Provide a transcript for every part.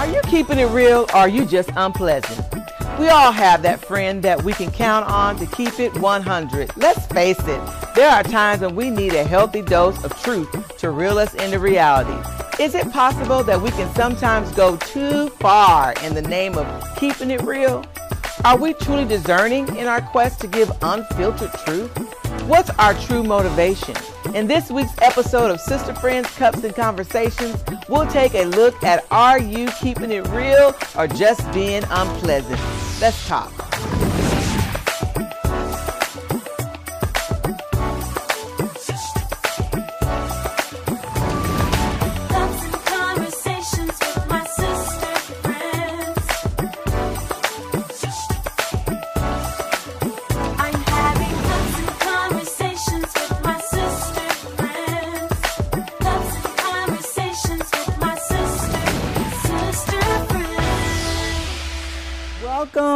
Are you keeping it real or are you just unpleasant? We all have that friend that we can count on to keep it 100. Let's face it, there are times when we need a healthy dose of truth to reel us into reality. Is it possible that we can sometimes go too far in the name of keeping it real? Are we truly discerning in our quest to give unfiltered truth? What's our true motivation? In this week's episode of Sister Friends, Cups, and Conversations, we'll take a look at are you keeping it real or just being unpleasant? Let's talk.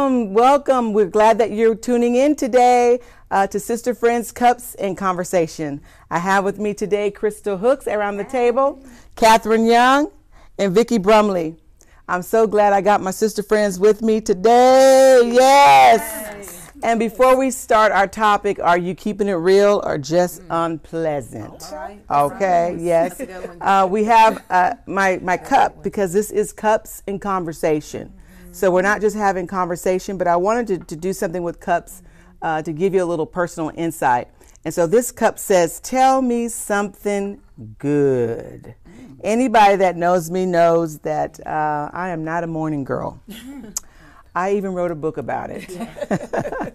Welcome, welcome. We're glad that you're tuning in today uh, to Sister Friends Cups and Conversation. I have with me today Crystal Hooks around the table, Catherine Young, and Vicki Brumley. I'm so glad I got my sister friends with me today. Yes. And before we start our topic, are you keeping it real or just unpleasant? Okay, yes. Uh, we have uh, my, my cup because this is cups and conversation. So we're not just having conversation, but I wanted to, to do something with cups uh, to give you a little personal insight. And so this cup says, Tell me something good. Anybody that knows me knows that uh, I am not a morning girl. I even wrote a book about it.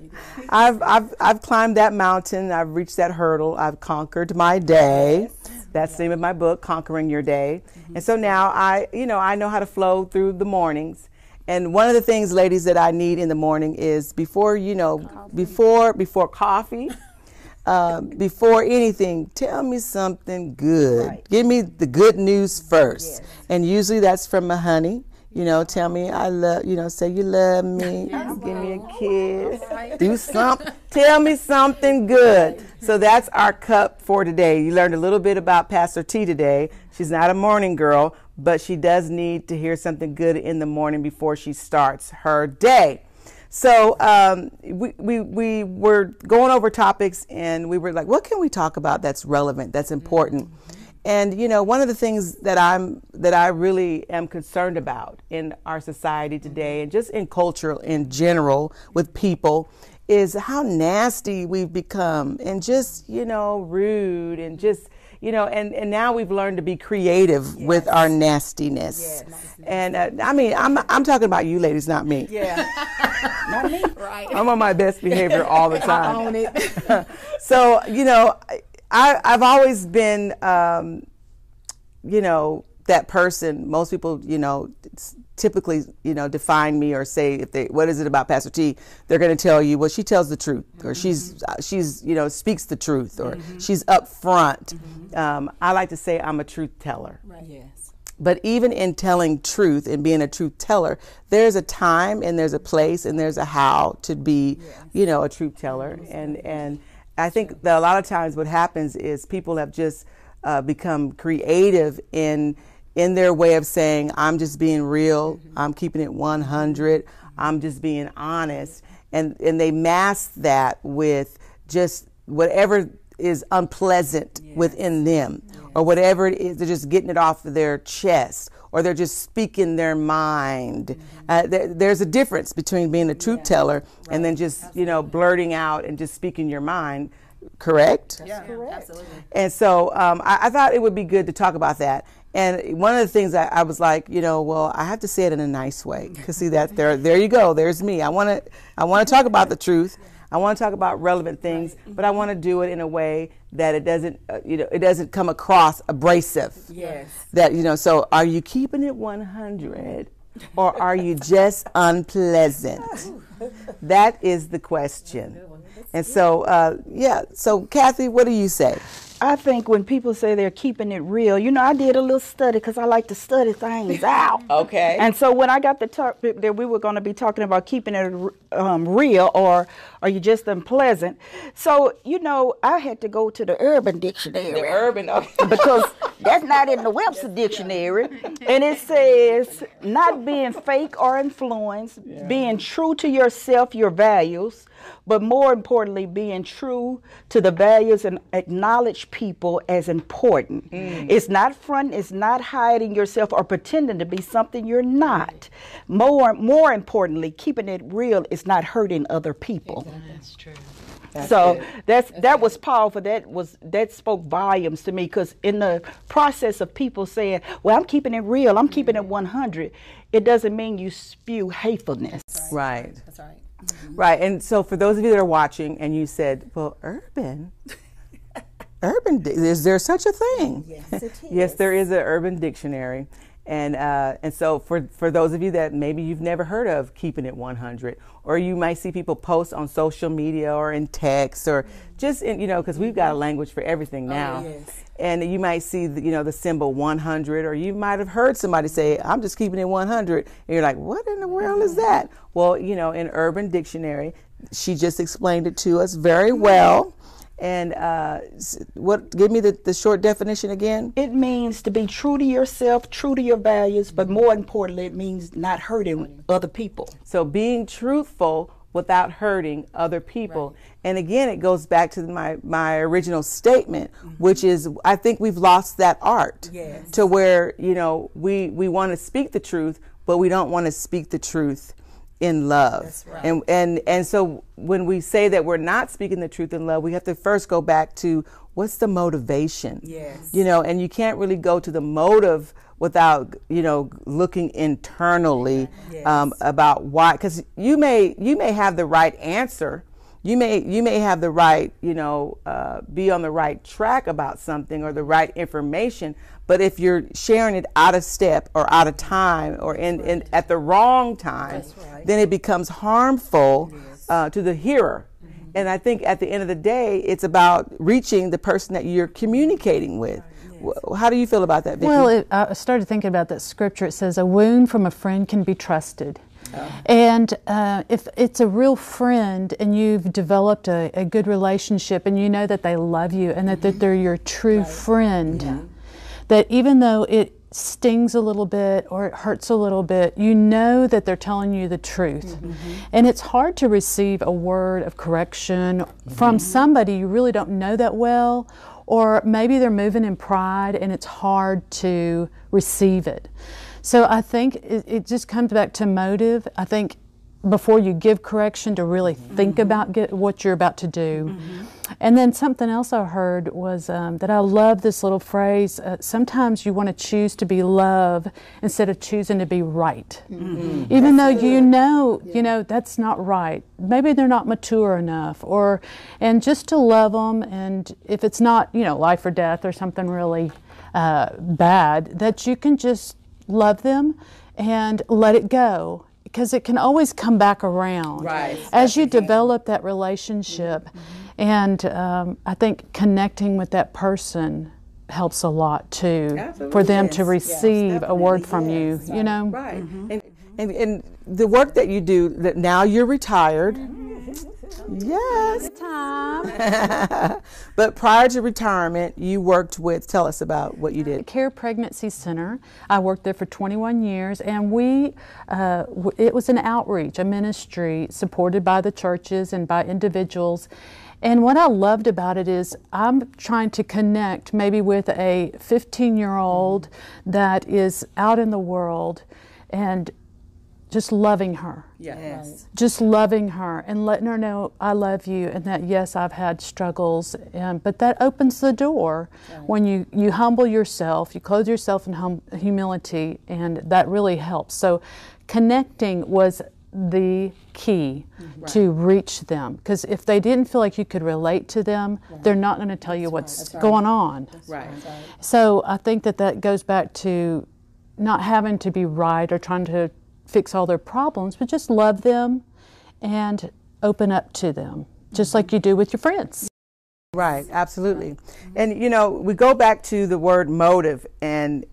I've, I've, I've climbed that mountain, I've reached that hurdle, I've conquered my day. That's the name of my book, Conquering Your Day. And so now I, you know, I know how to flow through the mornings. And one of the things, ladies, that I need in the morning is before, you know, before before coffee, um, before anything, tell me something good. Give me the good news first. And usually that's from my honey. You know, tell me I love, you know, say you love me, give me a kiss, do something, tell me something good. So that's our cup for today. You learned a little bit about Pastor T today. She's not a morning girl, but she does need to hear something good in the morning before she starts her day. So um, we, we, we were going over topics and we were like, what can we talk about that's relevant, that's important? And you know, one of the things that I'm that I really am concerned about in our society today, and just in culture in general with people, is how nasty we've become, and just you know, rude, and just you know, and and now we've learned to be creative with our nastiness. Yeah, And uh, I mean, I'm I'm talking about you ladies, not me. Yeah. Not me. Right. I'm on my best behavior all the time. I time. own it. so you know I, I've always been um, you know that person. Most people you know typically you know define me or say if they what is it about pastor t? They're going to tell you well she tells the truth or she's uh, she's you know speaks the truth or she's up front. Um, i like to say i'm a truth teller. Yes. but even in telling truth and being a truth teller, there's a time and there's a place and there's a how to be, you know, a truth teller. And and I think that a lot of times what happens is people have just uh, become creative in in their way of saying, "I'm just being real. I'm keeping it 100. I'm just being honest," and and they mask that with just whatever is unpleasant within them or whatever it is, they're just getting it off of their chest or they're just speaking their mind. Uh, there, there's a difference between being a truth teller and then just, you know, blurting out and just speaking your mind, correct? Yeah, correct. absolutely. And so um, I, I thought it would be good to talk about that. And one of the things I, I was like, you know, well, I have to say it in a nice way. Cause see that there, there you go. There's me. I want to, I want to talk about the truth. I want to talk about relevant things, but I want to do it in a way that it doesn't, uh, you know, it doesn't come across abrasive. Yes. That you know. So, are you keeping it 100, or are you just unpleasant? That is the question. And so, uh, yeah. So, Kathy, what do you say? I think when people say they're keeping it real, you know, I did a little study because I like to study things out. Okay. And so when I got the topic that we were going to be talking about keeping it um, real, or are you just unpleasant? So you know, I had to go to the Urban Dictionary the urban. Okay. because that's not in the Webster Dictionary. And it says not being fake or influenced, being true to yourself, your values, but more importantly, being true to the values and acknowledge people as important. Mm. It's not front, it's not hiding yourself or pretending to be something you're not. More more importantly, keeping it real is not hurting other people That's true. so that's that was powerful. That was that spoke volumes to me because in the process of people saying, "Well, I'm keeping it real. I'm keeping it mm. 100," it doesn't mean you spew hatefulness. Right. That's right. Right. And so for those of you that are watching and you said, well, urban, urban, is there such a thing? Yes, it yes, there is an urban dictionary. And, uh, and so for, for those of you that maybe you've never heard of keeping it 100, or you might see people post on social media or in text or just in, you know, because we've got a language for everything now. yes. And you might see, the, you know, the symbol 100, or you might have heard somebody say, I'm just keeping it 100. And you're like, what in the world is that? Well, you know, in Urban Dictionary, she just explained it to us very well. And uh, what? Give me the, the short definition again. It means to be true to yourself, true to your values, but more importantly, it means not hurting other people. So being truthful without hurting other people. And again, it goes back to my, my original statement, which is I think we've lost that art Yes. to where, you know, we, we want to speak the truth, but we don't want to speak the truth in love. That's right. And, and, and so when we say that we're not speaking the truth in love, we have to first go back to what's the motivation? Yes. You know, and you can't really go to the motive without, you know, looking internally um, about why, because you may you may have the right answer, you may you may have the right, you know, uh, be on the right track about something or the right information, but if you're sharing it out of step or out of time or in, in at the wrong time, right. then it becomes harmful uh, to the hearer. And I think at the end of the day, it's about reaching the person that you're communicating with. How do you feel about that, Vicki? Well, it, I started thinking about that scripture. It says, "A wound from a friend can be trusted." And uh, if it's a real friend and you've developed a, a good relationship and you know that they love you and that, that they're your true friend, that even though it stings a little bit or it hurts a little bit, you know that they're telling you the truth. And it's hard to receive a word of correction from somebody you really don't know that well, or maybe they're moving in pride and it's hard to receive it. So I think it, it just comes back to motive. I think before you give correction to really think about get, what you're about to do. And then something else I heard was um, that I love this little phrase. Uh, sometimes you want to choose to be love instead of choosing to be right, even though you know you know that's not right. Maybe they're not mature enough, or and just to love them. And if it's not you know life or death or something really uh, bad, that you can just love them and let it go because it can always come back around Right. as you develop that relationship. And um, i think connecting with that person helps a lot too for them to receive a word from you you know? Right. And, and and the work that you do that now you're retired. Yes. but prior to retirement, you worked with. Tell us about what you did. Care Pregnancy Center. I worked there for 21 years, and we uh, it was an outreach, a ministry supported by the churches and by individuals. And what I loved about it is I'm trying to connect maybe with a 15 year old that is out in the world and just loving her. Yes. just loving her and letting her know I love you and that yes I've had struggles and but that opens the door when you you humble yourself you clothe yourself in hum- humility and that really helps. So connecting was the key to reach them because if they didn't feel like you could relate to them they're not going to tell you what's going on. Right. so I think that that goes back to not having to be right or trying to fix all their problems, but just love them and open up to them, just like mm-hmm. you do with your friends. Right, absolutely. And you know, we go back to the word motive and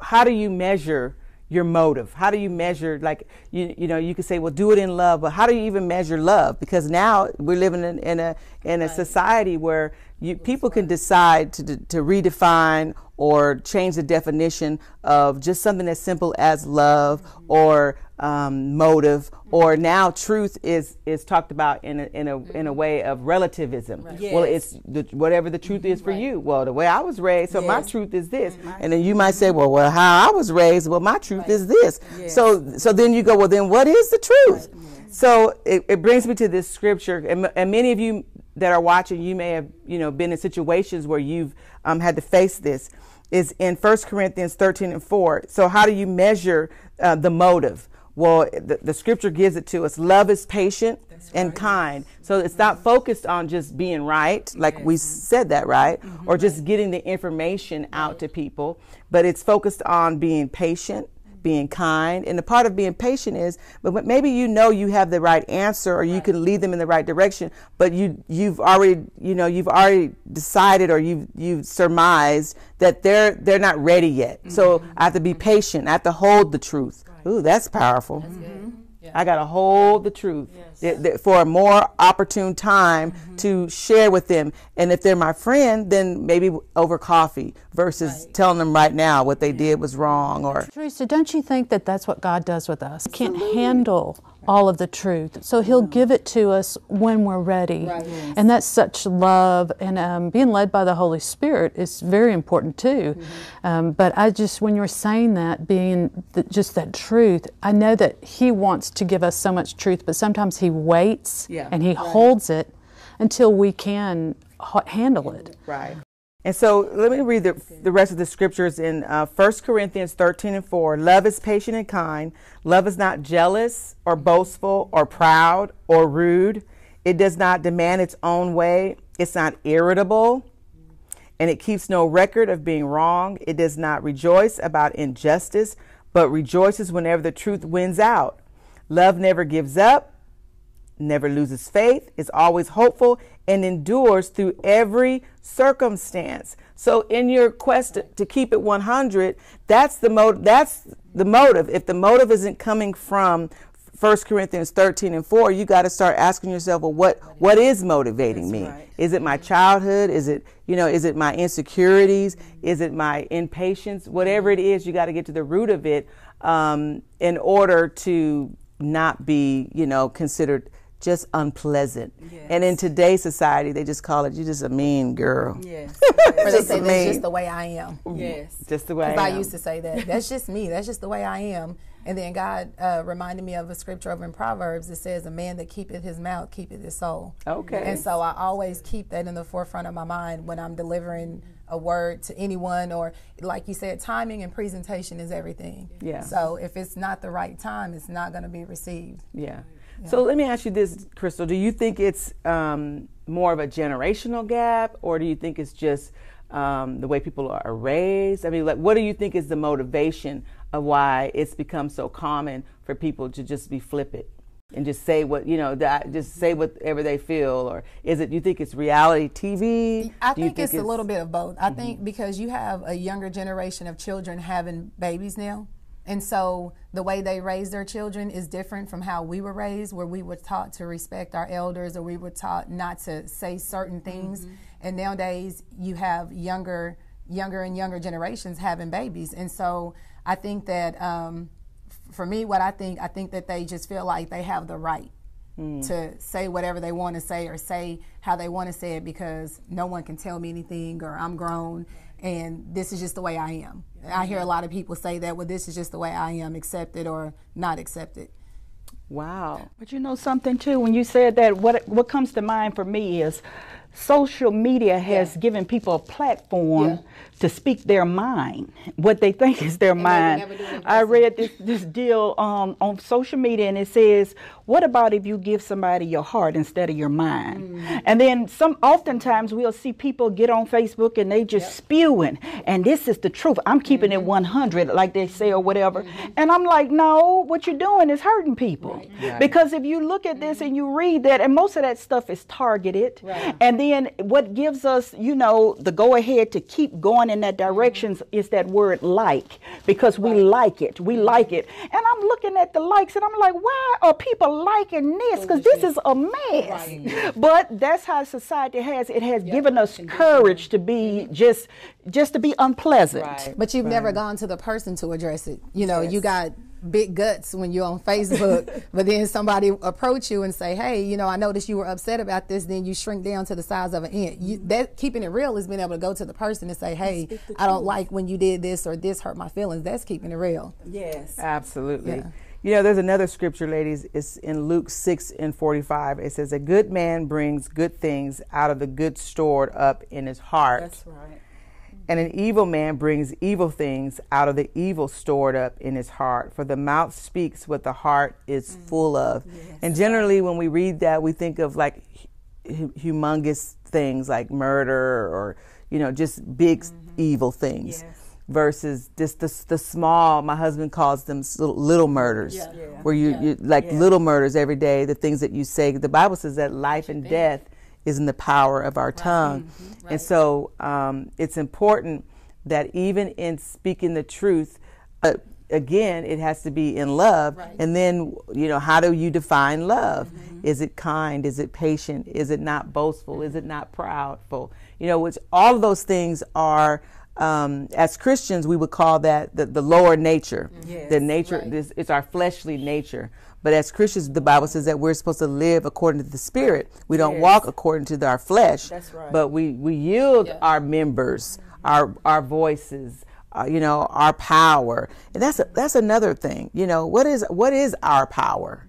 how do you measure your motive? How do you measure like you you know, you could say, well, do it in love, but how do you even measure love? Because now we're living in, in a in a society where you people can decide to to redefine or change the definition of just something as simple as love mm-hmm. or um, motive or now truth is is talked about in a, in a in a way of relativism. Well, it's the, whatever the truth is for you. Well, the way I was raised, so my truth is this, and then you might say, well, well, how I was raised, well, my truth is this. So so then you go, well, then what is the truth? So it, it brings me to this scripture, and, and many of you that are watching, you may have you know been in situations where you've um, had to face this. Is in 1 Corinthians 13 and 4. So how do you measure uh, the motive? Well, the, the scripture gives it to us. Love is patient and kind. So it's not mm-hmm. focused on just being right, like we mm-hmm. said that, right? Mm-hmm. Or just getting the information out to people, but it's focused on being patient, being kind. And the part of being patient is, but maybe you know you have the right answer or you can lead them in the right direction, but you you've already, you know, you've already decided or you've you've surmised that they're they're not ready yet. So I have to be patient. I have to hold the truth. Ooh, that's powerful. Mm-hmm. I got to hold the truth. Th- th- for a more opportune time to share with them. And if they're my friend, then maybe over coffee versus telling them right now what they did was wrong or Teresa, don't you think that that's what God does with us? Can't handle all of the truth, so He'll give it to us when we're ready, and that's such love. And um, being led by the Holy Spirit is very important too. Um, but I just, when you're saying that, being the, just that truth, I know that He wants to give us so much truth, but sometimes He waits Yeah. and He holds it until we can handle it. Right. And so let me read the, the rest of the scriptures in uh, 1 Corinthians 13 and 4. Love is patient and kind. Love is not jealous or boastful or proud or rude. It does not demand its own way. It's not irritable. And it keeps no record of being wrong. It does not rejoice about injustice, but rejoices whenever the truth wins out. Love never gives up, never loses faith, is always hopeful, and endures through every circumstance. So, in your quest to, to keep it 100, that's the motive. That's the motive. If the motive isn't coming from 1 Corinthians 13 and 4, you got to start asking yourself, well, what what is motivating me? Is it my childhood? Is it you know? Is it my insecurities? Is it my impatience? Whatever it is, you got to get to the root of it um, in order to not be you know considered just unpleasant. And in today's society, they just call it You're just a mean girl. Yes. Or Or they just say that's just the way I am. Yes. Just the way Because I, I used to say that. That's just me. That's just the way I am. And then God uh, reminded me of a scripture over in Proverbs that says, "A man that keepeth his mouth keepeth his soul." Okay. And so I always keep that in the forefront of my mind when I'm delivering a word to anyone, or like you said, timing and presentation is everything. Yeah. So if it's not the right time, it's not going to be received. Yeah. So let me ask you this, Crystal. Do you think it's um, more of a generational gap, or do you think it's just um, the way people are raised? I mean, like, what do you think is the motivation of why it's become so common for people to just be flippant and just say what you know, that, just say whatever they feel, or is it? You think it's reality TV? I you think, it's, a little bit of both. I think because you have a younger generation of children having babies now. And so the way they raise their children is different from how we were raised, where we were taught to respect our elders or we were taught not to say certain things. And nowadays you have younger, younger and younger generations having babies. And so I think that um, for me, what I think, I think that they just feel like they have the right to say whatever they want to say or say how they want to say it because no one can tell me anything or I'm grown and this is just the way I am. I hear a lot of people say that, well, this is just the way I am, accepted or not accepted. Wow. But you know something too, when you said that, what what comes to mind for me is social media has given people a platform to speak their mind, what they think is their mind. never do it in I read this this deal um, on social media, and it says, "What about if you give somebody your heart instead of your mind?" And then some, oftentimes we'll see people get on Facebook and they just spewing, and this is the truth. I'm keeping it mm-hmm. 100, like they say or whatever. Mm-hmm. And I'm like, no, what you're doing is hurting people. Because if you look at this mm-hmm. and you read that, and most of that stuff is targeted, Right. and then then what gives us, you know, the go ahead to keep going in that direction is that word like, because we like it. We like it. And I'm looking at the likes and I'm like, why are people liking this? Because this is a mess. But that's how society has it has given us courage to be just just to be unpleasant. Right. But you've never gone to the person to address it. You know, you got big guts when you're on Facebook, but then somebody approach you and say, "Hey, you know, I noticed you were upset about this." Then you shrink down to the size of an ant. You, that keeping it real is being able to go to the person and say, "Hey, I don't like when you did this or this hurt my feelings." That's keeping it real. Yes. Absolutely. Yeah. You know, there's another scripture, ladies. It's in Luke 6 and 45. It says, A good man brings good things out of the good stored up in his heart. That's right. And an evil man brings evil things out of the evil stored up in his heart. For the mouth speaks what the heart is mm. full of. And generally, when we read that, we think of like hu- humongous things like murder or, you know, just big mm-hmm. evil things. Versus just the, the small, my husband calls them s- little, little murders, where you, you like little murders every day, the things that you say. The Bible says that life and death is in the power of our tongue. And so um, it's important that even in speaking the truth, uh, again, it has to be in love. And then, you know, how do you define love? Is it kind? Is it patient? Is it not boastful? Is it not proudful? You know, which all of those things are. Um, as Christians, we would call that the, the lower nature. the nature, this, it's our fleshly nature. But as Christians, the Bible says that we're supposed to live according to the Spirit. We don't walk according to the- our flesh. That's right. But we, we yield our members, our our voices, uh, you know, our power. And that's a, that's another thing. You know, what is what is our power?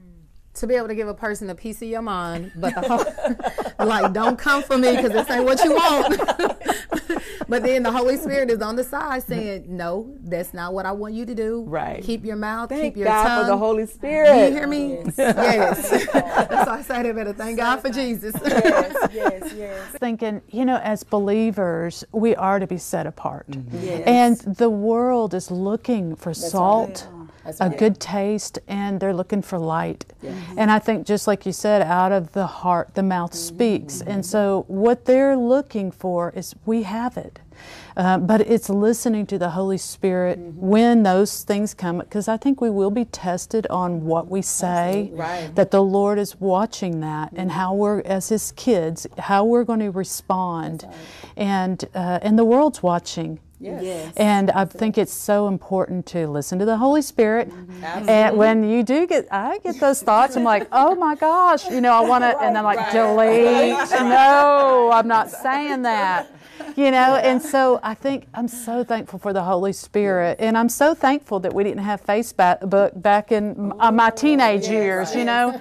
To be able to give a person a piece of your mind, but the whole, like, don't come for me because this ain't what you want. but then the Holy Spirit is on the side saying, no, that's not what I want you to do. Right. Keep your mouth, Thank keep your God tongue. for the Holy Do Spirit. you hear me? Yes. that's why I say that better. Thank God for Jesus. yes, yes. yes. thinking, you know, as believers, we are to be set apart. Mm-hmm. Yes. And the world is looking for salt, a good taste, and they're looking for light. And I think, just like you said, out of the heart, the mouth speaks. And so, what they're looking for is we have it. Uh, but it's listening to the Holy Spirit when those things come, because I think we will be tested on what we say. Right. That the Lord is watching that and how we're, as His kids, how we're going to respond, and uh, and the world's watching. Yes. And I think it's so important to listen to the Holy Spirit. And when you do get, I get those thoughts, I'm like, oh my gosh, you know, I want to, and I'm like, delete. No, I'm not saying that. You know, and so I think I'm so thankful for the Holy Spirit, and I'm so thankful that we didn't have Facebook back in m- uh, my teenage years. You know,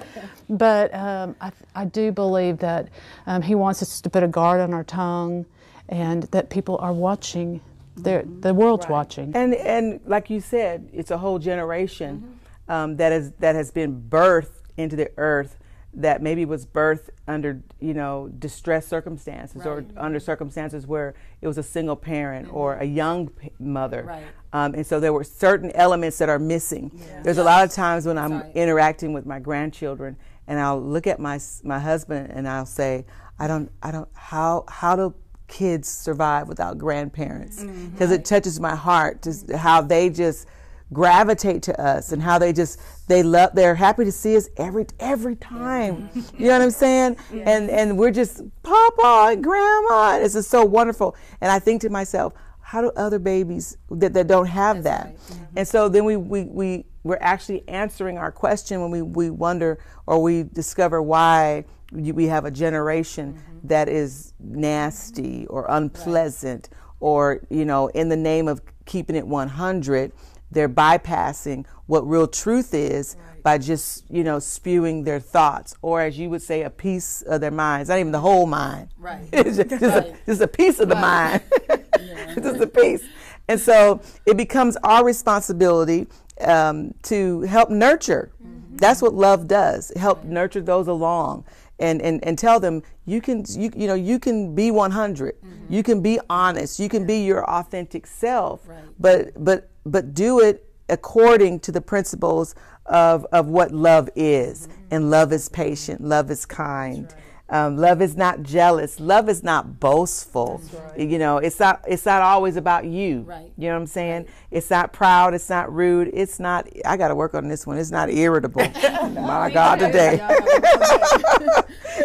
but um, I, I do believe that um, He wants us to put a guard on our tongue, and that people are watching. They're, the world's watching. And and like you said, it's a whole generation um, that is that has been birthed into the earth that maybe was birthed under you know distressed circumstances or under circumstances where it was a single parent or a young p- mother. Right. Um, and so there were certain elements that are missing. There's a lot of times when I'm right. interacting with my grandchildren, and I'll look at my my husband and I'll say, I don't I don't how how do kids survive without grandparents. Mm-hmm. Because it touches my heart just how they just gravitate to us and how they just they love they're happy to see us every every time. You know what i'm saying? And and we're just papa and grandma this is so wonderful. And i think to myself how do other babies that, that don't have that? Mm-hmm. and so then we, we we we're actually answering our question when we we wonder or we discover why we have a generation mm-hmm. that is nasty mm-hmm. or unpleasant or you know in the name of keeping it 100 they're bypassing what real truth is by just you know spewing their thoughts or as you would say a piece of their minds not even the whole mind. Right. it's just, just, a, just a piece of the mind. Just a piece. And so it becomes our responsibility um, to help nurture. Mm-hmm. That's what love does. Help nurture those along and, and, and tell them you can you, you know you can be 100 you can be honest you can be your authentic self but but but do it according to the principles of, of what love is and love is patient love is kind Um, love is not jealous. Love is not boastful. You know, it's not. It's not always about you. Right. You know what I'm saying? It's not proud. It's not rude. It's not. I got to work on this one. It's not irritable. My God, today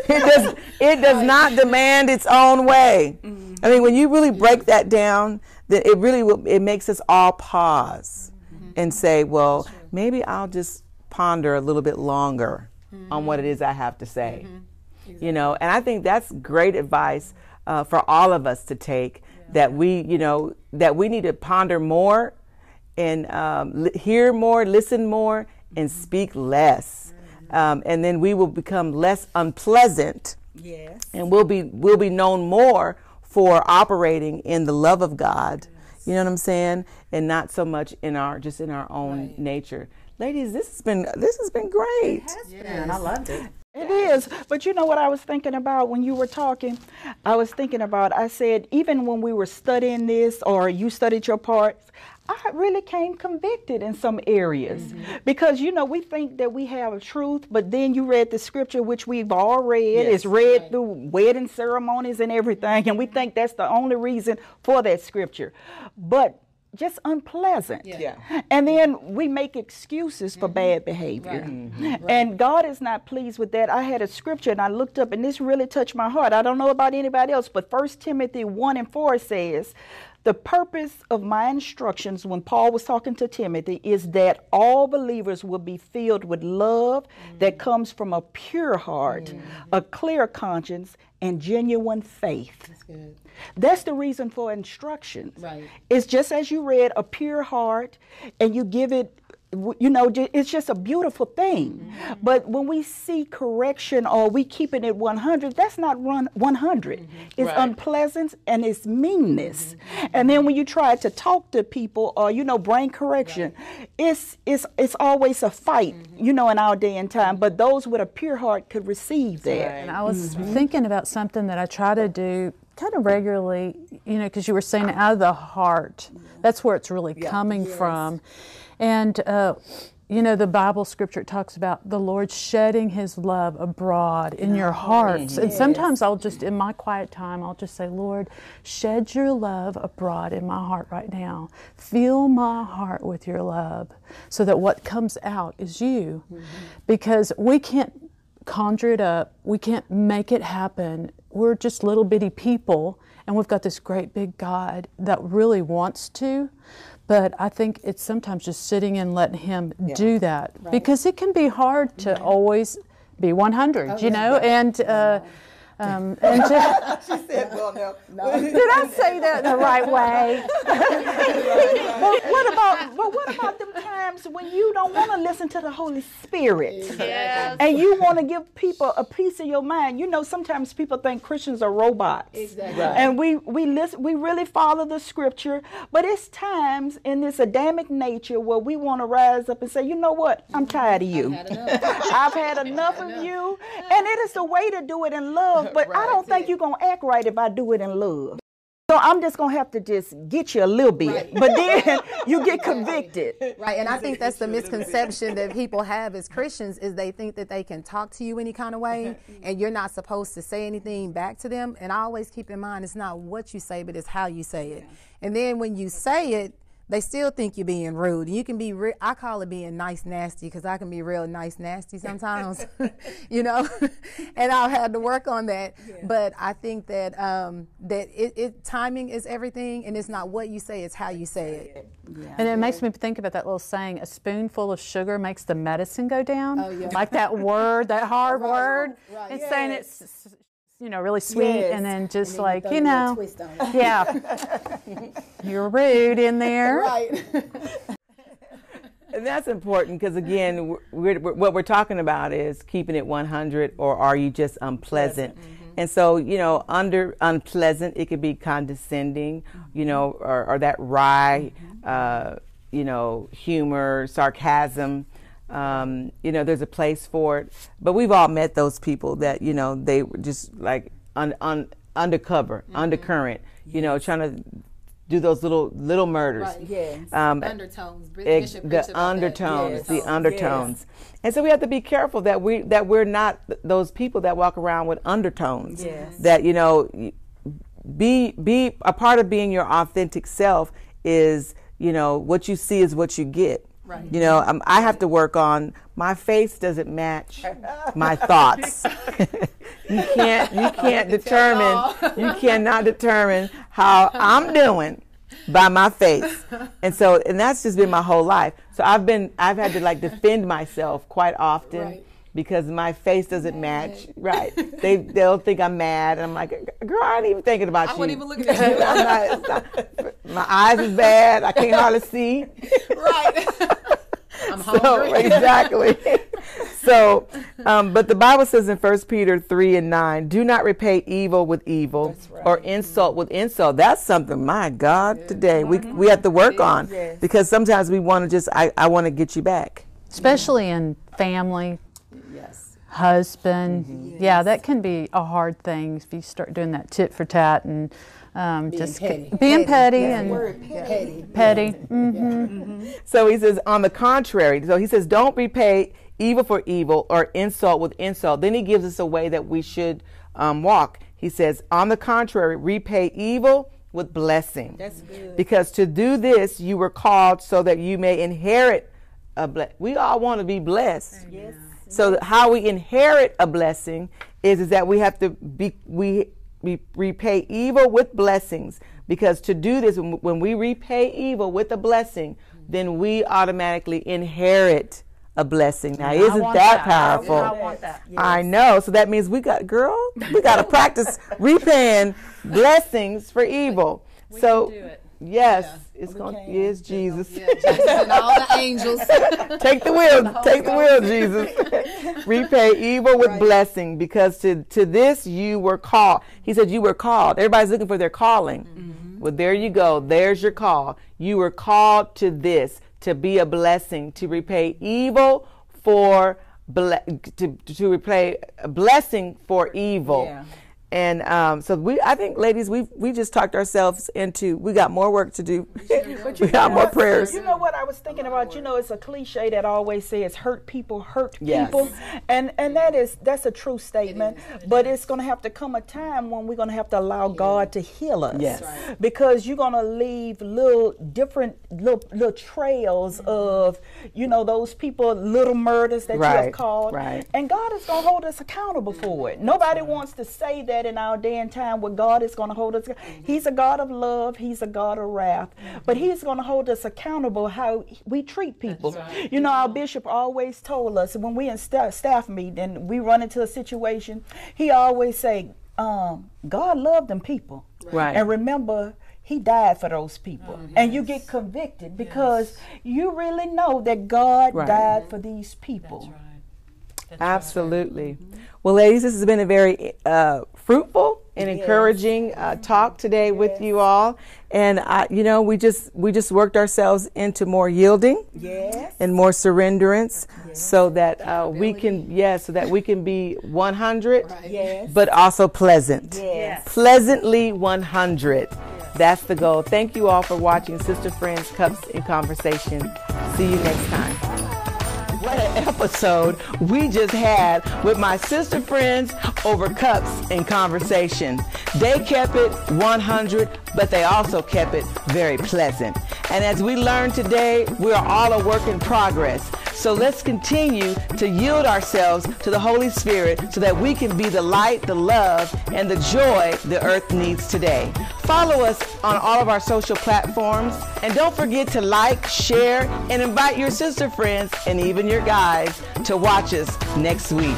does. It does not demand its own way. Mm-hmm. I mean, when you really break that down, then it really will, it makes us all pause mm-hmm. and say, well, maybe I'll just ponder a little bit longer on what it mm-hmm. is I have to say. You know, and I think that's great advice uh, for all of us to take. That we, you know, that we need to ponder more and um, li- hear more, listen more, and speak less. Um, and then we will become less unpleasant Yes. and we'll be we'll be known more for operating in the love of God. You know what I'm saying? And not so much in our just in our own nature. Ladies, this has been this has been great. It has been. I loved it. It is. But you know what I was thinking about when you were talking? I was thinking about, I said, even when we were studying this or you studied your parts, I really came convicted in some areas. Mm-hmm. Because, you know, we think that we have a truth, but then you read the scripture, which we've all read. It's read through wedding ceremonies and everything. And we think that's the only reason for that scripture. But just unpleasant. Yeah. And then we make excuses for mm-hmm. bad behavior. Mm-hmm. And God is not pleased with that. I had a scripture and I looked up and this really touched my heart. I don't know about anybody else, but 1 Timothy 1 and 4 says, the purpose of my instructions when Paul was talking to Timothy is that all believers will be filled with love that comes from a pure heart, a clear conscience, and genuine faith. That's That's the reason for instructions. Right. It's just as you read, a pure heart, and you give it, you know, it's just a beautiful thing. Mm-hmm. But when we see correction or we keeping it 100, that's not run 100. Mm-hmm. It's Right. unpleasant and it's meanness. Mm-hmm. And then when you try to talk to people or you know brain correction, it's it's it's always a fight, you know, in our day and time. But those with a pure heart could receive that. And I was thinking about something that I try to do kind of regularly, you know, because you were saying uh-huh. out of the heart. That's where it's really coming from. And, uh, you know, the Bible scripture talks about the Lord shedding his love abroad in your hearts. And sometimes I'll just, in my quiet time, I'll just say, Lord, shed your love abroad in my heart right now. Fill my heart with your love so that what comes out is you. Because we can't conjure it up. We can't make it happen. We're just little bitty people, and we've got this great big God that really wants to. But I think it's sometimes just sitting and letting Him do that because it can be hard to always be 100, you know, and. Uh, um, and just, She said, well, no. did I say that in the right way? but what about but what about them times when you don't want to listen to the Holy Spirit? And you want to give people a piece of your mind. You know, sometimes people think Christians are robots. Exactly. And we we listen we really follow the scripture, but it's times in this Adamic nature where we want to rise up and say, you know what? I'm tired of you. I've had enough of you. And it is the way to do it in love, but I don't think you're gonna act right if I do it in love. So I'm just gonna have to just get you a little bit, but then you get convicted. Right, and I think that's the misconception that people have as Christians is they think that they can talk to you any kind of way, and you're not supposed to say anything back to them. And I always keep in mind it's not what you say, but it's how you say it. And then when you say it, they still think you're being rude. And you can be, re- I call it being nice nasty because I can be real nice nasty sometimes, you know. and I'll have to work on that. But I think that um, that it, it timing is everything, and it's not what you say; it's how you say it. Yeah. And it makes me think about that little saying: "A spoonful of sugar makes the medicine go down." Oh, yeah. Like that word, that hard word. It's saying it's, s- you know, really sweet, Yes. and then just like you know, yeah, you're rude in there. Right. And that's important because again, we're, we're, we're- what we're talking about is keeping it 100, or are you just unpleasant? And so, you know, under unpleasant, it could be condescending, you know, or, or that wry, uh, you know, humor, sarcasm. Um, you know, there's a place for it. But we've all met those people that, you know, they were just like un, un, undercover, undercurrent, you know, trying to do those little little murders. Right. Yes. Um, undertones. The undertones, Yes. the Yes. undertones. And so we have to be careful that we that we're not those people that walk around with undertones. Yes. That you know, be be a part of being your authentic self is you know what you see is what you get. Right. You know, um, I have to work on my face doesn't match my thoughts. you can't you can't determine you cannot determine how I'm doing by my face. And so and that's just been my whole life. So I've been I've had to like defend myself quite often Right. because my face doesn't match. Right. They they'll think I'm mad and I'm like, girl, I ain't even thinking about you. I you. wasn't even look at you. Not- not- my eyes is bad. I can't hardly see. right. I'm So, exactly. so, um, but the Bible says in First Peter 3 and 9, do not repay evil with evil or insult with insult. That's something, my God, today we, we have to work on Yes. because sometimes we want to just, I, I want to get you back. especially in family, Yes. husband. Yeah, that can be a hard thing if you start doing that tit for tat and um, just petty. being petty, That's the and word, petty. petty. hmm So he says, on the contrary, so he says, don't repay evil for evil or insult with insult. Then he gives us a way that we should um, walk. He says, on the contrary, repay evil with blessing. That's good. Because to do this, you were called so that you may inherit a blessing. We all want to be blessed. Yes. So how we inherit a blessing is, is that we have to be we we repay evil with blessings. Because to do this when, we repay evil with a blessing then we automatically inherit a blessing. Now isn't that, that. powerful? I want that. I know. So that means we got girl we got to practice repaying blessings for evil. So yes it's going is Jesus Yeah, Jesus and all the angels. take the wheel. Take the wheel, Jesus. Repay evil with blessing because to, to this you were called. He said you were called. Everybody's looking for their calling. Mm-hmm. Well, there you go. There's your call. You were called to this, to be a blessing, to repay evil for ble- to, to repay a blessing for evil. Yeah. And um, so we, I think, ladies, we we just talked ourselves into. We got more work to do. we got more prayers. You know what I was thinking about? You know, it's a cliche that always says "hurt people hurt Yes. people," and and that is that's a true statement. But it's going to have to come a time when we're going to have to allow God to heal us. Yes. Right. Because you're going to leave little different little little trails of you know those people little murders that you have called, right. and God is going to hold us accountable for it. Nobody wants to say that in our day and time where God is going to hold us. He's a God of love. He's a God of wrath. But He's going to hold us accountable how we treat people. You know, our bishop always told us when we in staff, staff meeting and we run into a situation, he always say, um, God loved them people. Right. And remember, he died for those people. And you get convicted because you really know that God Right. died for these people. Absolutely. Well, ladies, this has been a very uh, fruitful and encouraging uh, talk today with you all. And I, you know, we just we just worked ourselves into more yielding Yes. and more surrenderance, so that uh, we can, yes, so that we can be 100, Yes. but also pleasant. Yes. Pleasantly 100. That's the goal. Thank you all for watching Sister Friends Cups in Conversation. See you next time. Episode we just had with my sister friends over cups and conversation. They kept it 100, but they also kept it very pleasant. And as we learned today, we are all a work in progress. So let's continue to yield ourselves to the Holy Spirit so that we can be the light, the love, and the joy the earth needs today. Follow us on all of our social platforms. And don't forget to like, share, and invite your sister friends and even your guys to watch us next week.